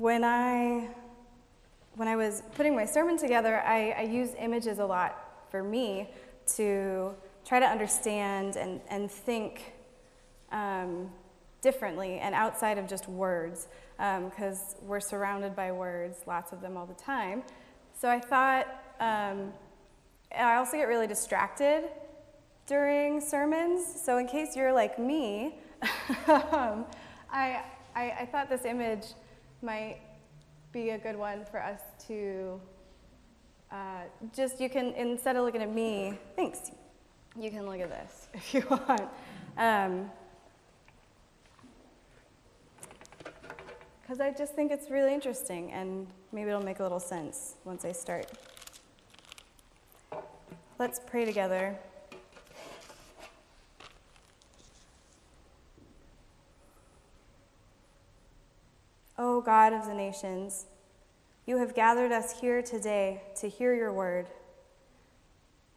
when I when I was putting my sermon together, I, I use images a lot for me to try to understand and, and think um, differently and outside of just words, because um, we're surrounded by words, lots of them all the time. So I thought, um, I also get really distracted during sermons. So in case you're like me, um, I, I, I thought this image might be a good one for us to uh, just, you can, instead of looking at me, thanks, you can look at this if you want. Um, because I just think it's really interesting and maybe it'll make a little sense once I start. Let's pray together. O God of the nations, you have gathered us here today to hear your word,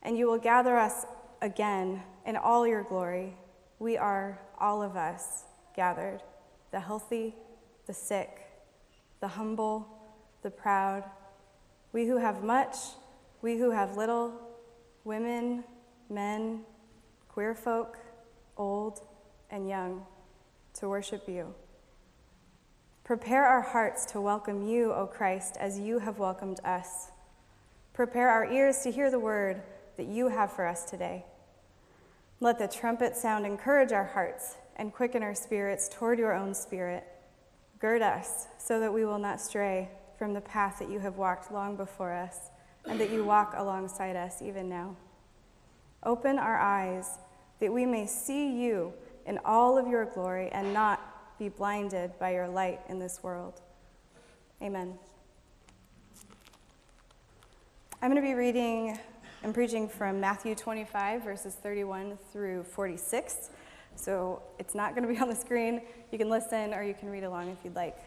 and you will gather us again in all your glory. We are, all of us, gathered the healthy, the sick, the humble, the proud, we who have much, we who have little, women, men, queer folk, old and young, to worship you. Prepare our hearts to welcome you, O Christ, as you have welcomed us. Prepare our ears to hear the word that you have for us today. Let the trumpet sound encourage our hearts and quicken our spirits toward your own spirit. Gird us so that we will not stray from the path that you have walked long before us and that you walk alongside us even now. Open our eyes that we may see you in all of your glory and not be blinded by your light in this world. Amen. I'm going to be reading and preaching from Matthew 25, verses 31 through 46. So it's not going to be on the screen. You can listen or you can read along if you'd like.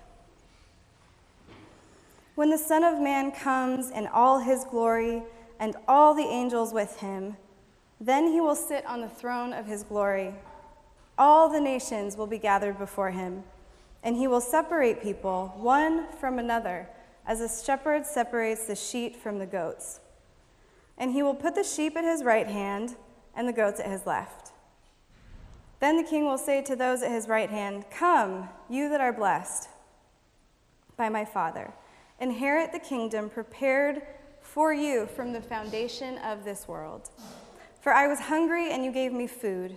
When the Son of Man comes in all his glory and all the angels with him, then he will sit on the throne of his glory. All the nations will be gathered before him, and he will separate people one from another, as a shepherd separates the sheep from the goats. And he will put the sheep at his right hand and the goats at his left. Then the king will say to those at his right hand, Come, you that are blessed by my Father, inherit the kingdom prepared for you from the foundation of this world. For I was hungry, and you gave me food.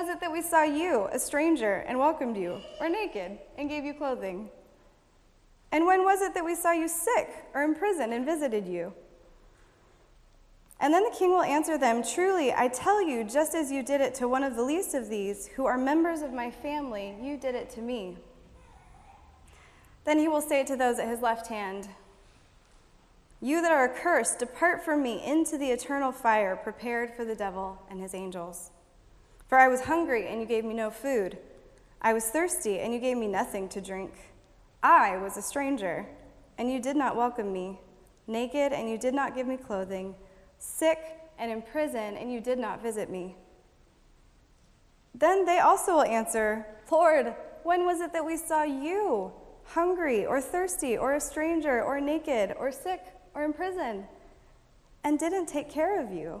Was it that we saw you, a stranger, and welcomed you, or naked, and gave you clothing? And when was it that we saw you sick or in prison and visited you? And then the king will answer them Truly, I tell you, just as you did it to one of the least of these, who are members of my family, you did it to me. Then he will say to those at his left hand, You that are accursed, depart from me into the eternal fire prepared for the devil and his angels. For I was hungry, and you gave me no food. I was thirsty, and you gave me nothing to drink. I was a stranger, and you did not welcome me, naked, and you did not give me clothing, sick and in prison, and you did not visit me. Then they also will answer, Lord, when was it that we saw you hungry, or thirsty, or a stranger, or naked, or sick, or in prison, and didn't take care of you?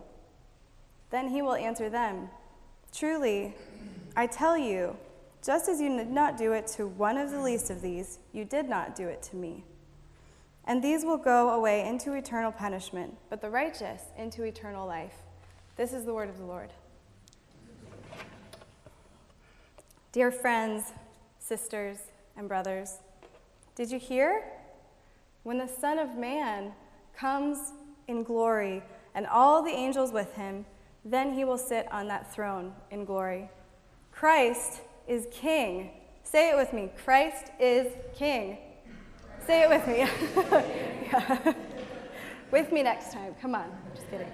Then he will answer them, Truly, I tell you, just as you did not do it to one of the least of these, you did not do it to me. And these will go away into eternal punishment, but the righteous into eternal life. This is the word of the Lord. Dear friends, sisters, and brothers, did you hear? When the Son of Man comes in glory and all the angels with him, then he will sit on that throne in glory. Christ is king. Say it with me Christ is king. Say it with me. with me next time. Come on. Just kidding.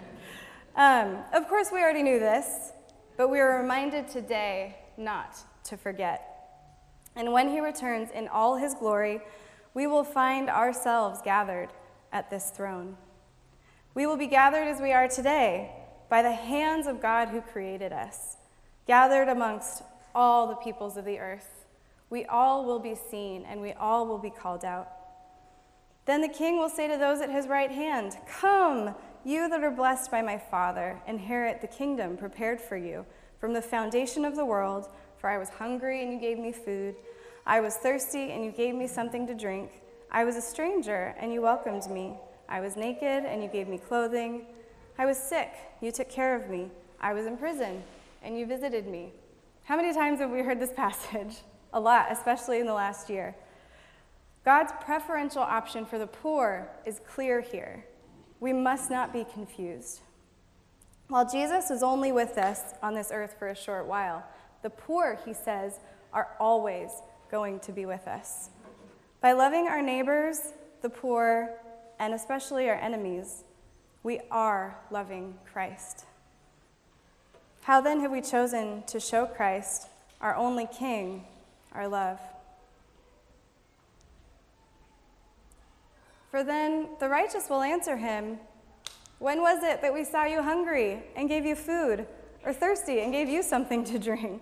Um, of course, we already knew this, but we are reminded today not to forget. And when he returns in all his glory, we will find ourselves gathered at this throne. We will be gathered as we are today by the hands of God who created us, gathered amongst all the peoples of the earth. We all will be seen and we all will be called out. Then the king will say to those at his right hand, Come, you that are blessed by my Father, inherit the kingdom prepared for you from the foundation of the world. For I was hungry and you gave me food. I was thirsty and you gave me something to drink. I was a stranger and you welcomed me. I was naked and you gave me clothing. I was sick, you took care of me. I was in prison and you visited me. How many times have we heard this passage? A lot, especially in the last year. God's preferential option for the poor is clear here. We must not be confused. While Jesus is only with us on this earth for a short while, the poor, he says, are always going to be with us. By loving our neighbors, the poor, and especially our enemies, we are loving Christ. How then have we chosen to show Christ, our only King, our love? For then the righteous will answer him When was it that we saw you hungry and gave you food, or thirsty and gave you something to drink?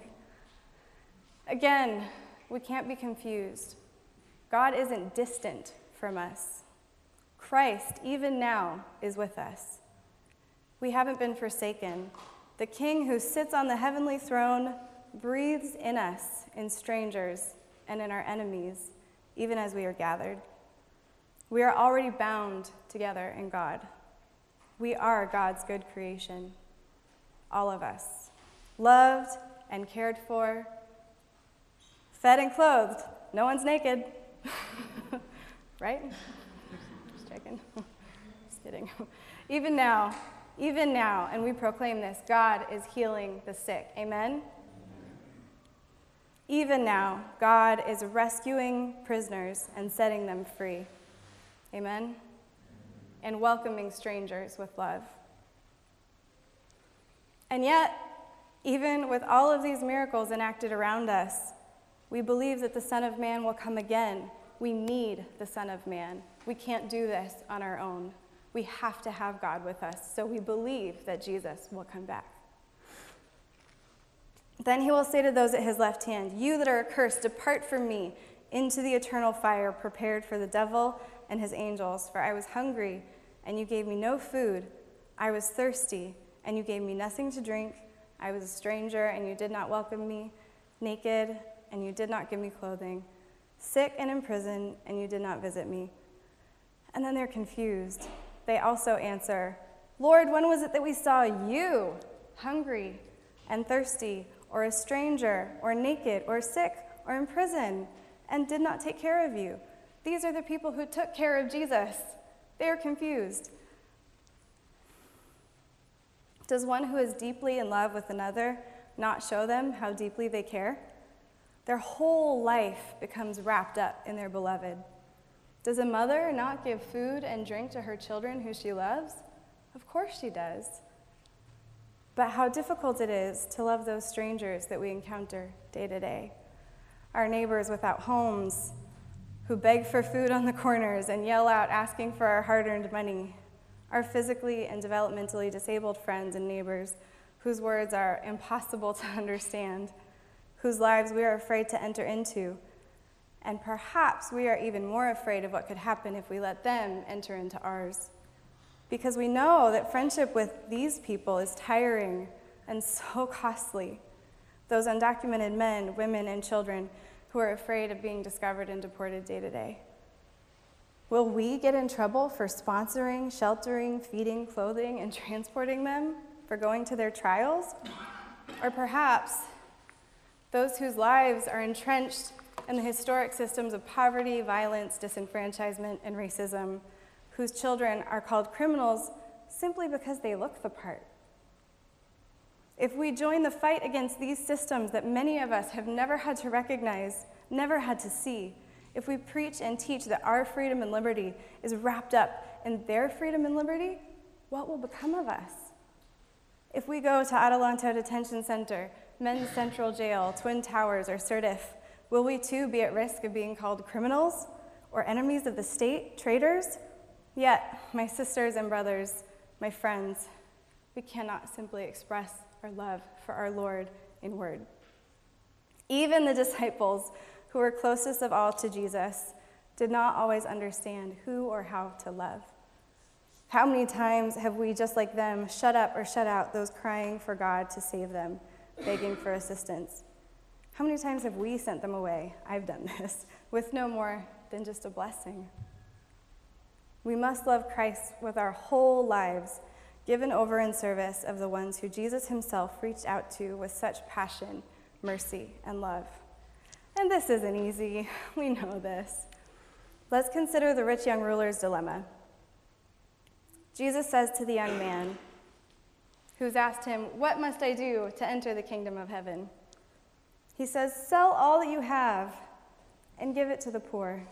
Again, we can't be confused. God isn't distant from us. Christ, even now, is with us. We haven't been forsaken. The King who sits on the heavenly throne breathes in us, in strangers, and in our enemies, even as we are gathered. We are already bound together in God. We are God's good creation, all of us, loved and cared for, fed and clothed. No one's naked, right? Just. Kidding. Even now, even now, and we proclaim this God is healing the sick. Amen? Even now, God is rescuing prisoners and setting them free. Amen? And welcoming strangers with love. And yet, even with all of these miracles enacted around us, we believe that the Son of Man will come again. We need the Son of Man. We can't do this on our own. We have to have God with us. So we believe that Jesus will come back. Then he will say to those at his left hand, You that are accursed, depart from me into the eternal fire prepared for the devil and his angels. For I was hungry, and you gave me no food. I was thirsty, and you gave me nothing to drink. I was a stranger, and you did not welcome me. Naked, and you did not give me clothing. Sick and in prison, and you did not visit me. And then they're confused they also answer, Lord, when was it that we saw you hungry and thirsty, or a stranger, or naked, or sick, or in prison, and did not take care of you? These are the people who took care of Jesus. They are confused. Does one who is deeply in love with another not show them how deeply they care? Their whole life becomes wrapped up in their beloved. Does a mother not give food and drink to her children who she loves? Of course she does. But how difficult it is to love those strangers that we encounter day to day. Our neighbors without homes, who beg for food on the corners and yell out asking for our hard earned money. Our physically and developmentally disabled friends and neighbors whose words are impossible to understand, whose lives we are afraid to enter into and perhaps we are even more afraid of what could happen if we let them enter into ours. Because we know that friendship with these people is tiring and so costly. Those undocumented men, women, and children who are afraid of being discovered and deported day to day. Will we get in trouble for sponsoring, sheltering, feeding, clothing, and transporting them for going to their trials? Or perhaps those whose lives are entrenched and the historic systems of poverty, violence, disenfranchisement, and racism, whose children are called criminals simply because they look the part. If we join the fight against these systems that many of us have never had to recognize, never had to see, if we preach and teach that our freedom and liberty is wrapped up in their freedom and liberty, what will become of us? If we go to Adelanto Detention Center, Men's Central Jail, Twin Towers, or Sirtif, will we too be at risk of being called criminals or enemies of the state, traitors? Yet, my sisters and brothers, my friends, we cannot simply express our love for our Lord in word. Even the disciples who were closest of all to Jesus did not always understand who or how to love. How many times have we, just like them, shut up or shut out those crying for God to save them, begging for assistance? How many times have we sent them away? I've done this, with no more than just a blessing. We must love Christ with our whole lives, given over in service of the ones who Jesus himself reached out to with such passion, mercy, and love. And this isn't easy. We know this. Let's consider the rich young ruler's dilemma. Jesus says to the young man who's asked him, What must I do to enter the kingdom of heaven? He says, Sell all that you have and give it to the poor.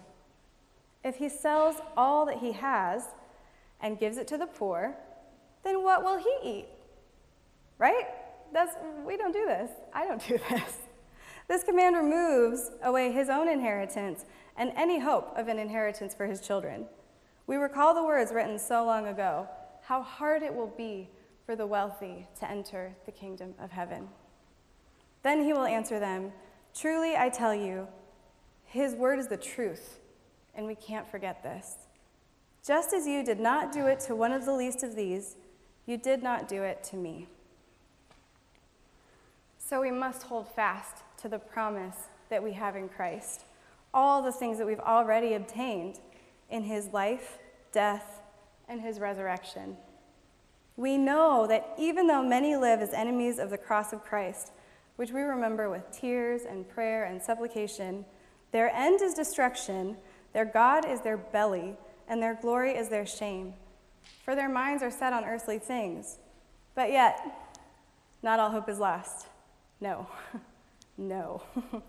If he sells all that he has and gives it to the poor, then what will he eat? Right? That's, we don't do this. I don't do this. This command removes away his own inheritance and any hope of an inheritance for his children. We recall the words written so long ago how hard it will be for the wealthy to enter the kingdom of heaven. Then he will answer them Truly, I tell you, his word is the truth, and we can't forget this. Just as you did not do it to one of the least of these, you did not do it to me. So we must hold fast to the promise that we have in Christ, all the things that we've already obtained in his life, death, and his resurrection. We know that even though many live as enemies of the cross of Christ, which we remember with tears and prayer and supplication, their end is destruction, their God is their belly, and their glory is their shame. For their minds are set on earthly things. But yet, not all hope is lost. No, no.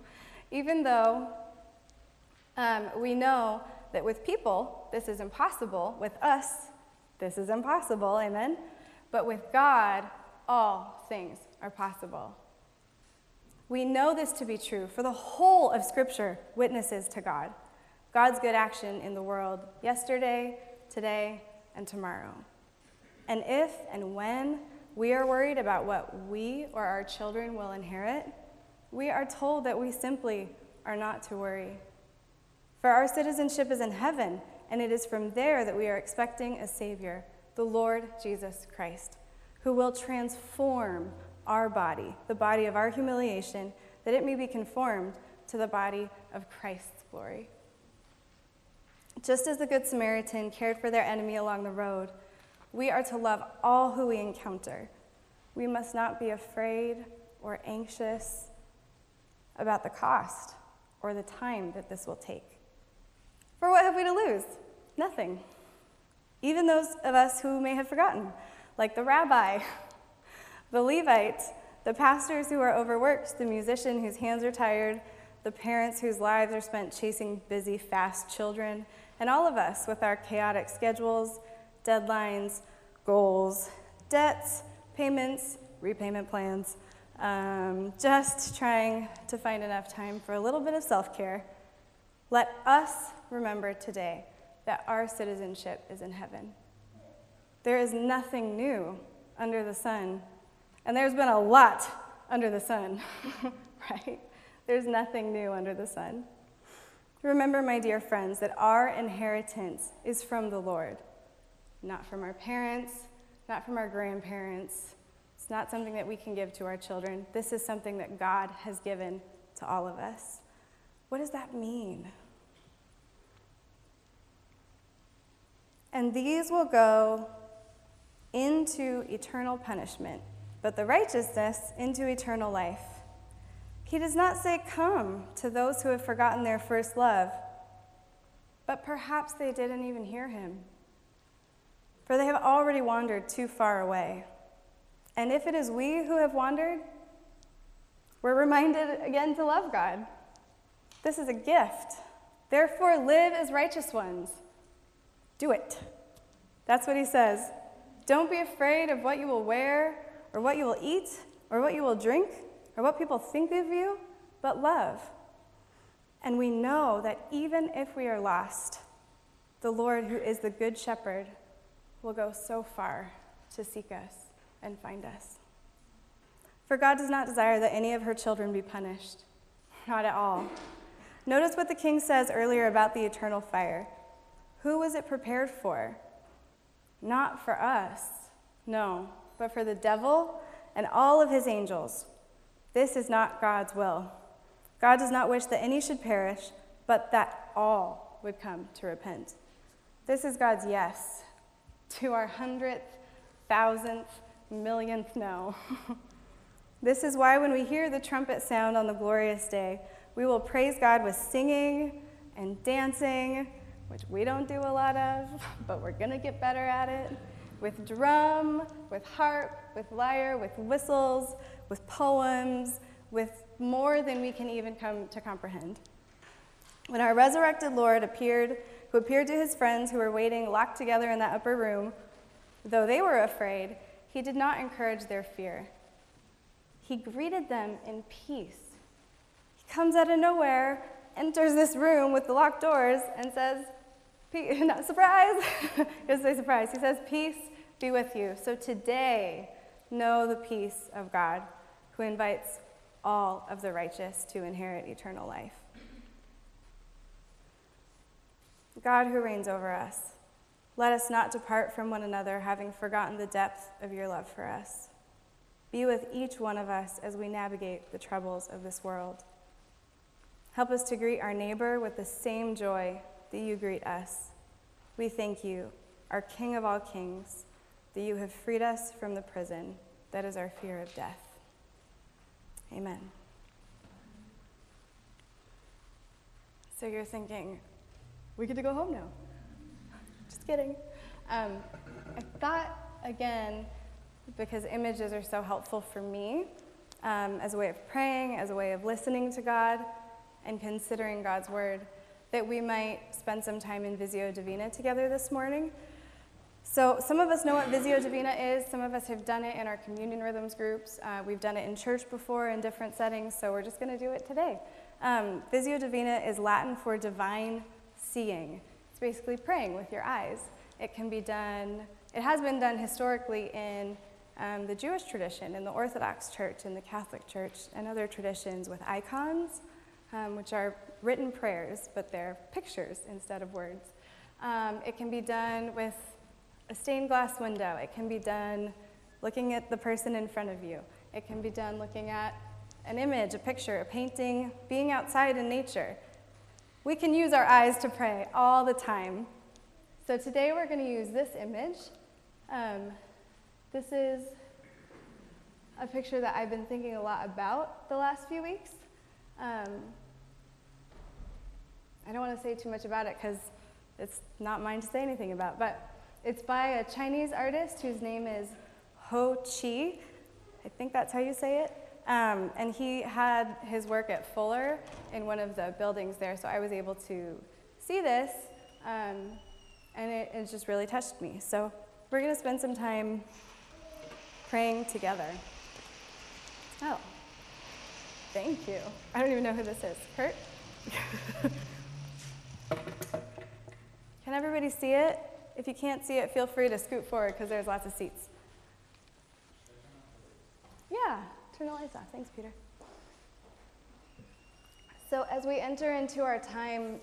even though um, we know that with people, this is impossible. With us, this is impossible. Amen? But with God, all things are possible. We know this to be true, for the whole of Scripture witnesses to God. God's good action in the world yesterday, today, and tomorrow. And if and when we are worried about what we or our children will inherit, we are told that we simply are not to worry. For our citizenship is in heaven, and it is from there that we are expecting a Savior, the Lord Jesus Christ, who will transform our body, the body of our humiliation, that it may be conformed to the body of Christ's glory. Just as the Good Samaritan cared for their enemy along the road, we are to love all who we encounter. We must not be afraid or anxious about the cost or the time that this will take. For what have we to lose? Nothing. Even those of us who may have forgotten, like the rabbi, the Levites, the pastors who are overworked, the musician whose hands are tired, the parents whose lives are spent chasing busy, fast children, and all of us with our chaotic schedules, deadlines, goals, debts, payments, repayment plans, um, just trying to find enough time for a little bit of self care. Let us remember today that our citizenship is in heaven. There is nothing new under the sun, and there's been a lot under the sun, right? There's nothing new under the sun. Remember, my dear friends, that our inheritance is from the Lord, not from our parents, not from our grandparents. It's not something that we can give to our children. This is something that God has given to all of us. What does that mean? and these will go into eternal punishment, but the righteousness into eternal life. He does not say, Come to those who have forgotten their first love, but perhaps they didn't even hear him, for they have already wandered too far away. And if it is we who have wandered, we're reminded again to love God. This is a gift. Therefore, live as righteous ones do it. That's what he says. Don't be afraid of what you will wear, or what you will eat, or what you will drink, or what people think of you, but love. And we know that even if we are lost, the Lord, who is the Good Shepherd, will go so far to seek us and find us. For God does not desire that any of her children be punished. Not at all. Notice what the king says earlier about the eternal fire. Who was it prepared for? Not for us, no, but for the devil and all of his angels. This is not God's will. God does not wish that any should perish, but that all would come to repent. This is God's yes to our hundredth, thousandth, millionth no. this is why when we hear the trumpet sound on the glorious day, we will praise God with singing and dancing which we don't do a lot of, but we're going to get better at it, with drum, with harp, with lyre, with whistles, with poems, with more than we can even come to comprehend. When our resurrected Lord appeared, who appeared to his friends who were waiting locked together in that upper room, though they were afraid, he did not encourage their fear. He greeted them in peace. He comes out of nowhere, enters this room with the locked doors, and says, not surprise. he doesn't say surprise. He says, Peace be with you. So today, know the peace of God who invites all of the righteous to inherit eternal life. God who reigns over us, let us not depart from one another, having forgotten the depth of your love for us. Be with each one of us as we navigate the troubles of this world. Help us to greet our neighbor with the same joy that you greet us. We thank you, our King of all kings, that you have freed us from the prison that is our fear of death. Amen. So you're thinking, we get to go home now. Just kidding. Um, I thought, again, because images are so helpful for me um, as a way of praying, as a way of listening to God, and considering God's word that we might spend some time in Visio Divina together this morning. So, some of us know what Visio Divina is. Some of us have done it in our communion rhythms groups. Uh, we've done it in church before in different settings, so we're just going to do it today. Um, Visio Divina is Latin for divine seeing. It's basically praying with your eyes. It can be done, it has been done historically in um, the Jewish tradition, in the Orthodox Church, in the Catholic Church, and other traditions with icons um, which are written prayers, but they're pictures instead of words. Um, it can be done with a stained glass window. It can be done looking at the person in front of you. It can be done looking at an image, a picture, a painting, being outside in nature. We can use our eyes to pray all the time. So today we're going to use this image. Um, this is a picture that I've been thinking a lot about the last few weeks. Um, I don't want to say too much about it because it's not mine to say anything about, but it's by a Chinese artist whose name is He Qi. I think that's how you say it. Um, and he had his work at Fuller in one of the buildings there, so I was able to see this, um, and it, it just really touched me. So we're going to spend some time praying together. Oh, thank you. I don't even know who this is. Kurt? Can everybody see it? If you can't see it, feel free to scoot forward because there's lots of seats. Yeah, turn the lights off. Thanks, Peter. So, as we enter into our time,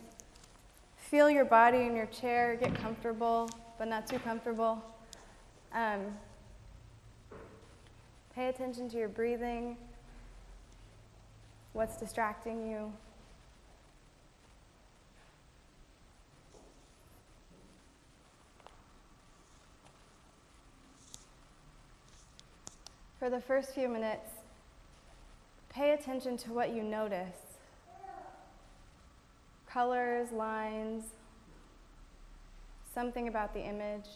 feel your body in your chair, get comfortable, but not too comfortable. Um, pay attention to your breathing, what's distracting you. For the first few minutes, pay attention to what you notice colors, lines, something about the image.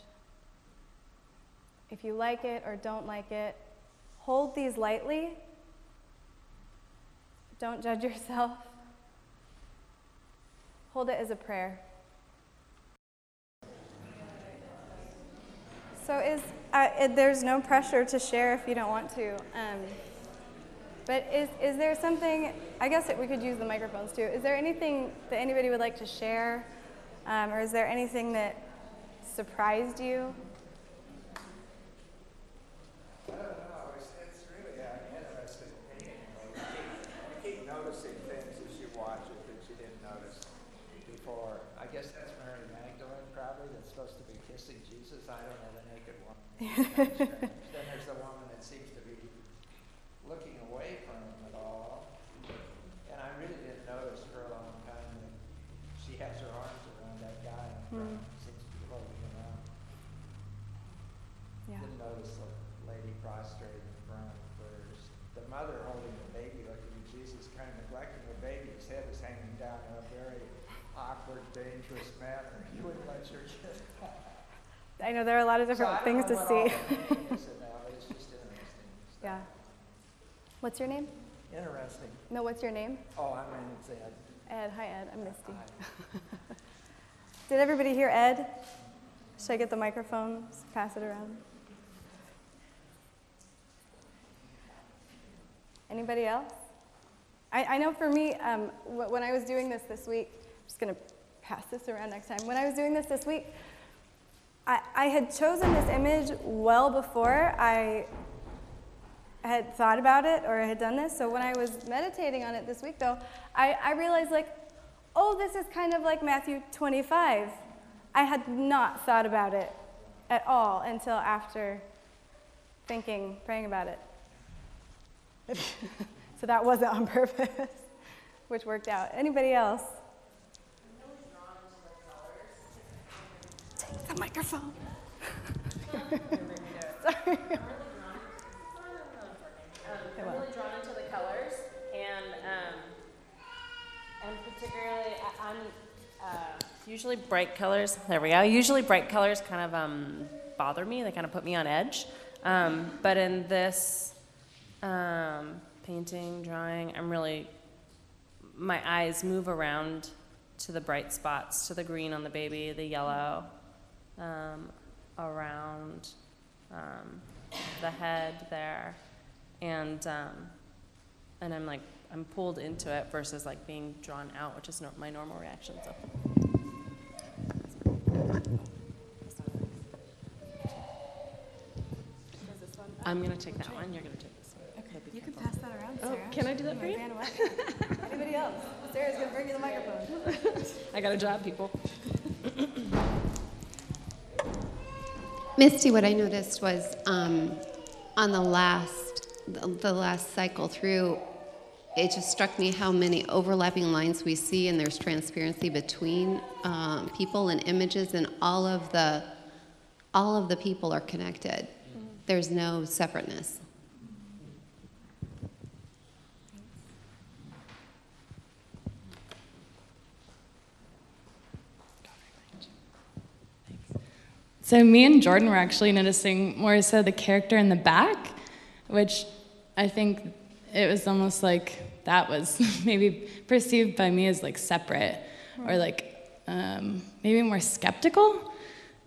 If you like it or don't like it, hold these lightly. Don't judge yourself. Hold it as a prayer. So is it, there's no pressure to share if you don't want to. Um, but is is there something? I guess that we could use the microphones too. Is there anything that anybody would like to share, um, or is there anything that surprised you? I don't know. It's, it's really an interesting painting. You keep noticing things as you watch it that you didn't notice before. I guess that's Mary Magdalene, probably, that's supposed to be kissing Jesus. I don't know. then there's the woman that seems to be looking away from him at all. And I really didn't notice for a long time that she has her arms around that guy in front. Hmm. Seems to be holding him out. Yeah. Didn't notice the lady prostrate in front first. The mother holding the baby, looking at Jesus, kind of neglecting the baby. His head is hanging down in a very awkward, dangerous manner. You wouldn't let your. I know there are a lot of different so things to see. all the meaning is in that, but it's just interesting. stuff. yeah. What's your name? Interesting. No, what's your name? Oh, I mean, Ed. Ed. Hi, Ed. I'm Misty. Hi. Did everybody hear Ed? Should I get the microphone? Pass it around. Anybody else? I, I know for me, um, when I was doing this this week, I'm just going to pass this around next time. When I was doing this this week, I, had chosen this image well before I had thought about it or had done this. So when I was meditating on it this week, though, I, I realized, like, oh, this is kind of like Matthew 25. I had not thought about it at all until after thinking, praying about it. so that wasn't on purpose, which worked out. Anybody else? Take the microphone. Sorry. I'm really drawn into the colors, and um, and particularly I'm uh, usually bright colors. There we go. Usually bright colors kind of um, bother me. They kind of put me on edge. Um, but in this um, painting, drawing, I'm really my eyes move around to the bright spots, to the green on the baby, the yellow around um, the head there, and um, and I'm like I'm pulled into it versus like being drawn out, which is no, my normal reaction. So. I'm gonna take that one. You're gonna take this one. Okay. You can pass that around, Oh, Sarah. can I do that for you? Anybody else? Sarah's gonna bring you the microphone. I got a job, people. Misty, what I noticed was um, on the last, the, last cycle through, it just struck me how many overlapping lines we see, and there's transparency between um, people and images, and all of the, all of the people are connected. There's no separateness. So me and Jordan were actually noticing more so the character in the back, which I think it was almost like that was maybe perceived by me as like separate or like um, maybe more skeptical.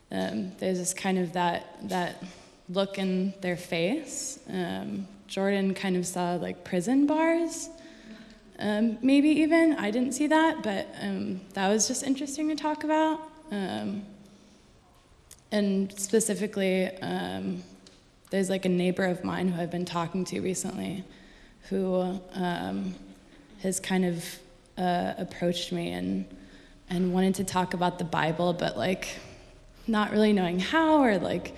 Um, there's this kind of that that look in their face. Um, Jordan kind of saw like prison bars. Um, maybe even I didn't see that, but um, that was just interesting to talk about. And specifically, um, there's like a neighbor of mine who I've been talking to recently who um, has kind of uh, approached me and, and wanted to talk about the Bible, but like not really knowing how or like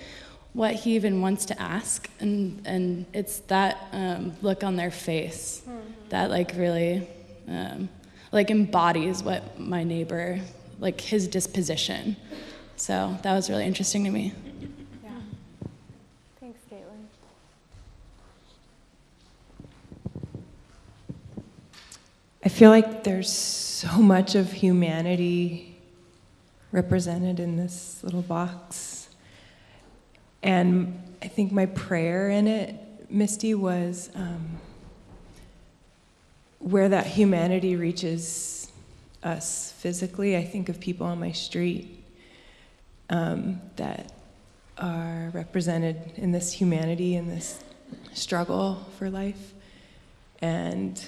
what he even wants to ask. And, and it's that um, look on their face that like really um, like embodies what my neighbor, like his disposition. So that was really interesting to me. Yeah. Thanks, Caitlin. I feel like there's so much of humanity represented in this little box. And I think my prayer in it, Misty, was um, where that humanity reaches us physically. I think of people on my street um, that are represented in this humanity, in this struggle for life. And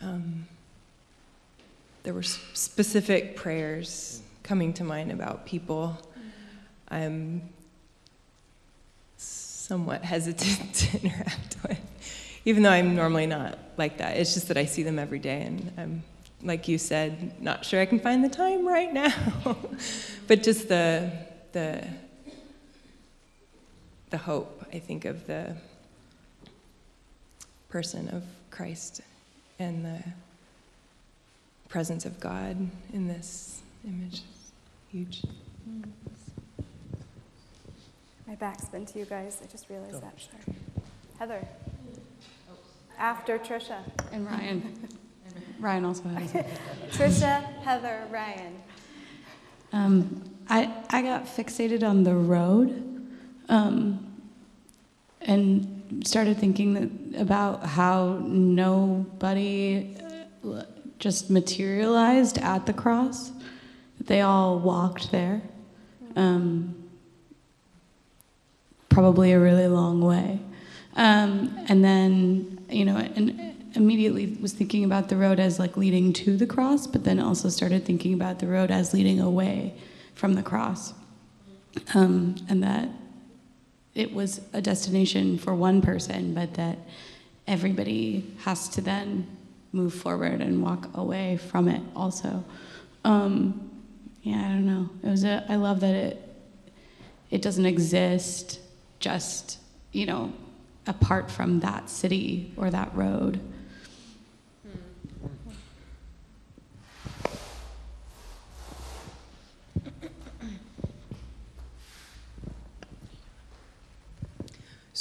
um, there were specific prayers coming to mind about people I'm somewhat hesitant to interact with, even though I'm normally not like that. It's just that I see them every day, and I'm, like you said, not sure I can find the time right now. but just the the the hope, I think, of the person of Christ and the presence of God in this image is huge. My back's been to you guys. I just realized that. Sorry. Heather. After Trisha. And Ryan. Ryan also has. Trisha, Heather, Ryan. Um, I, I got fixated on the road um, and started thinking that, about how nobody uh, just materialized at the cross. They all walked there. Um, probably a really long way. Um, and then, you know, and immediately was thinking about the road as like leading to the cross, but then also started thinking about the road as leading away from the cross. Um, and that it was a destination for one person, but that everybody has to then move forward and walk away from it also. Um, yeah, I don't know. It was a, I love that it it doesn't exist just, you know, apart from that city or that road.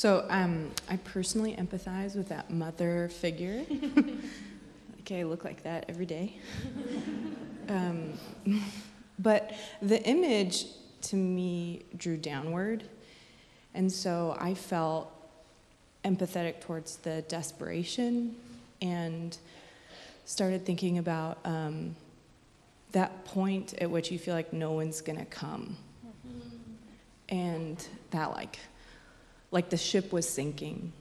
So um, I personally empathize with that mother figure. okay, I look like that every day. um, but the image to me drew downward. And so I felt empathetic towards the desperation and started thinking about um, that point at which you feel like no one's going to come. And that, like, like the ship was sinking.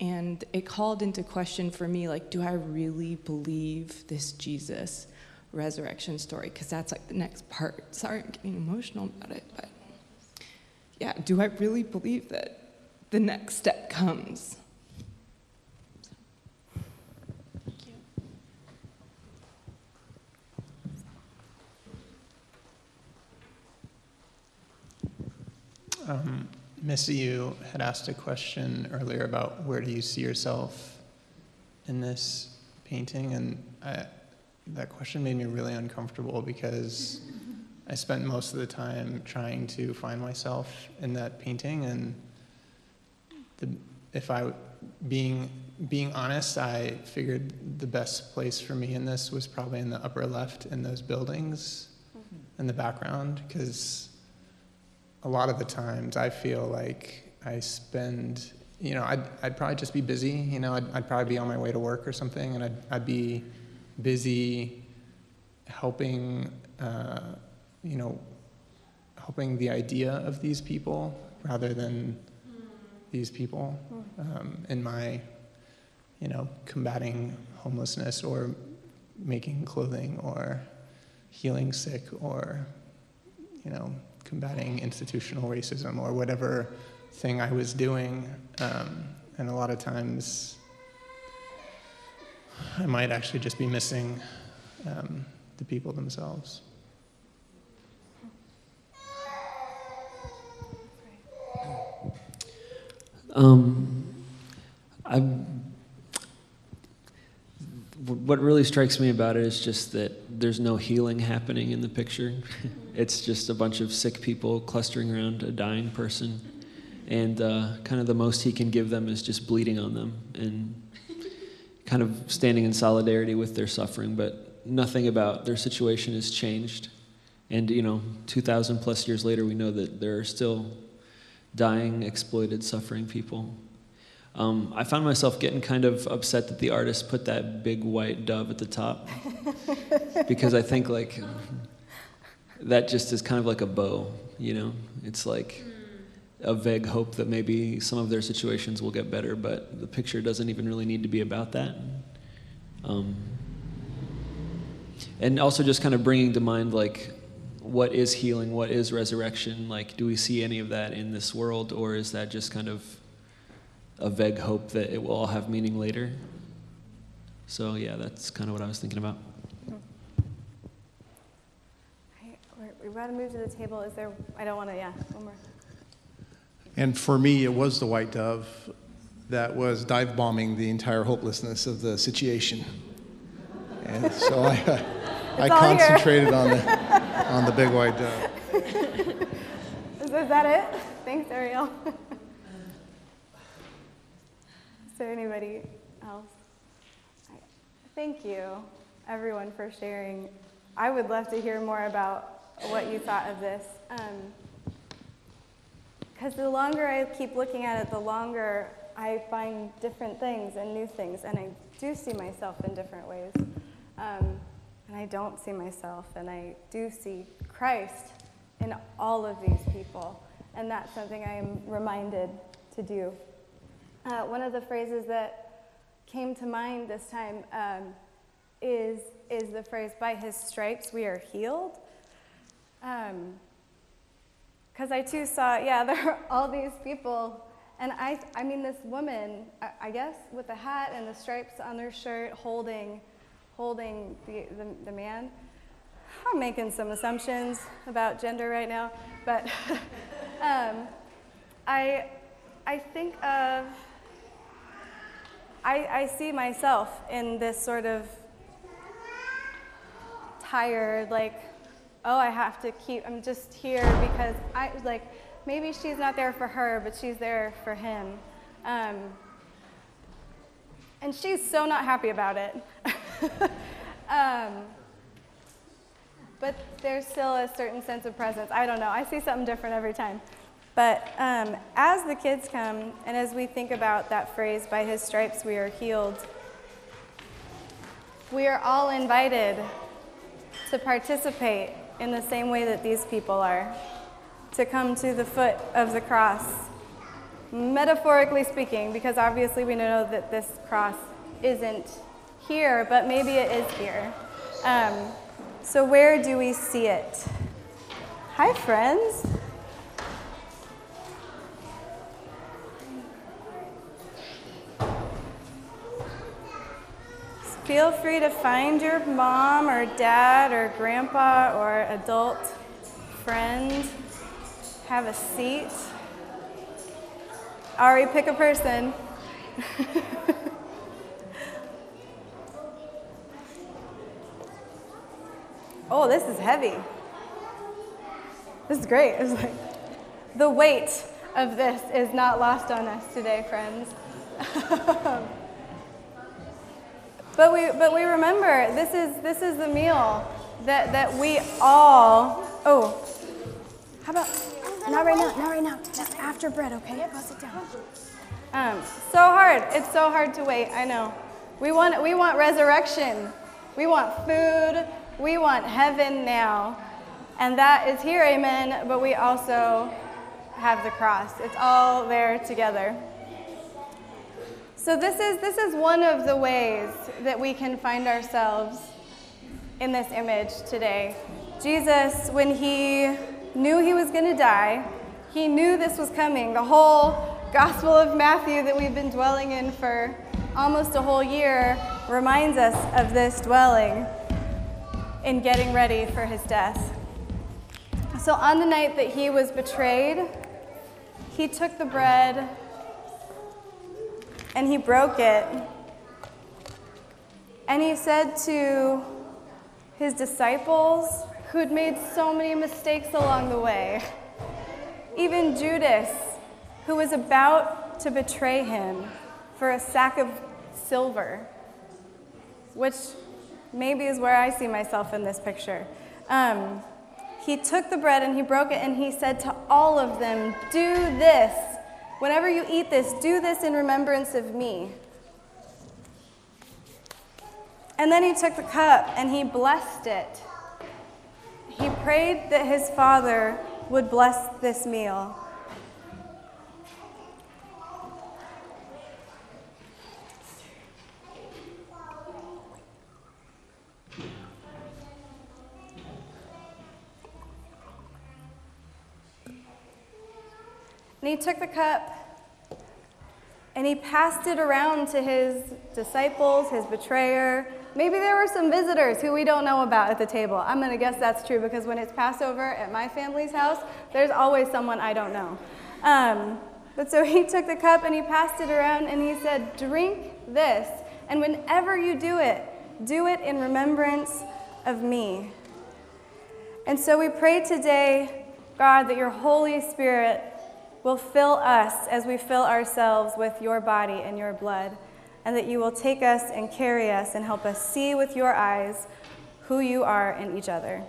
And it called into question for me, like, do I really believe this Jesus resurrection story? Because that's like the next part. Sorry, I'm getting emotional about it, but yeah, do I really believe that the next step comes? Um, Missy, you had asked a question earlier about where do you see yourself in this painting, and I, that question made me really uncomfortable because I spent most of the time trying to find myself in that painting, and the, if I, being being honest, I figured the best place for me in this was probably in the upper left in those buildings mm-hmm. in the background because a lot of the times I feel like I spend, you know, I'd, I'd probably just be busy, you know, I'd, I'd probably be on my way to work or something, and I'd, I'd be busy helping, uh, you know, helping the idea of these people rather than these people um, in my, you know, combating homelessness or making clothing or healing sick or, you know, combating institutional racism or whatever thing I was doing. Um, and a lot of times I might actually just be missing um, the people themselves. Um, I, what really strikes me about it is just that there's no healing happening in the picture. it's just a bunch of sick people clustering around a dying person. And uh, kind of the most he can give them is just bleeding on them and kind of standing in solidarity with their suffering, but nothing about their situation has changed. And, you know, 2,000 plus years later, we know that there are still dying, exploited, suffering people. Um, I found myself getting kind of upset that the artist put that big white dove at the top because I think like that just is kind of like a bow, you know. It's like a vague hope that maybe some of their situations will get better, but the picture doesn't even really need to be about that. Um, and also just kind of bringing to mind like what is healing, what is resurrection? Like, do we see any of that in this world, or is that just kind of a vague hope that it will all have meaning later? So yeah, that's kind of what I was thinking about. I- We've got to move to the table. Is there, I don't want to, yeah, one more. And for me, it was the white dove that was dive bombing the entire hopelessness of the situation. And so I, uh, I It's all here. concentrated on the, on the big white dove. Is, is that it? Thanks, Ariel. is there anybody else? Thank you, everyone, for sharing. I would love to hear more about what you thought of this. Because the longer I keep looking at it, the longer I find different things and new things, and I do see myself in different ways. Um, and I don't see myself, and I do see Christ in all of these people. And that's something I am reminded to do. Uh, one of the phrases that came to mind this time um, is, is the phrase, by his stripes we are healed. Because I too saw, yeah, there are all these people. And I, I mean, this woman, I, I guess, with the hat and the stripes on their shirt, holding, holding the, the, the man. I'm making some assumptions about gender right now, but um, I, I think of, I, I see myself in this sort of tired, like, oh, I have to keep, I'm just here because I, like, maybe she's not there for her, but she's there for him. Um, and she's so not happy about it. um, but there's still a certain sense of presence. I don't know. I see something different every time. But um, as the kids come, and as we think about that phrase, by his stripes we are healed, we are all invited to participate in the same way that these people are, to come to the foot of the cross. Metaphorically speaking, because obviously we know that this cross isn't here, but maybe it is here. Um, so, where do we see it? Hi, friends. Feel free to find your mom or dad or grandpa or adult friend. Have a seat. Ari, pick a person. oh, this is heavy. This is great. It's like the weight of this is not lost on us today, friends. But we, but we remember this is, this is the meal that, that we all. Oh, how about not right now? Not right now. Just after bread, okay? Go sit down. Um, so hard. It's so hard to wait. I know. We want we want resurrection. We want food. We want heaven now, and that is here. Amen. But we also have the cross. It's all there together. So this is this is one of the ways that we can find ourselves in this image today. Jesus, when he knew he was going to die, he knew this was coming. The whole Gospel of Matthew that we've been dwelling in for almost a whole year reminds us of this dwelling in getting ready for his death. So on the night that he was betrayed, he took the bread and he broke it. And he said to his disciples, who'd made so many mistakes along the way, even Judas, who was about to betray him for a sack of silver, which maybe is where I see myself in this picture. Um, he took the bread and he broke it and he said to all of them, Do this. Whenever you eat this, do this in remembrance of me. And then he took the cup and he blessed it. He prayed that his father would bless this meal. He took the cup and he passed it around to his disciples, his betrayer. Maybe there were some visitors who we don't know about at the table. I'm going to guess that's true because when it's Passover at my family's house, there's always someone I don't know. Um, but so he took the cup and he passed it around and he said, Drink this. And whenever you do it, do it in remembrance of me. And so we pray today, God, that your Holy Spirit will fill us as we fill ourselves with your body and your blood, and that you will take us and carry us and help us see with your eyes who you are in each other.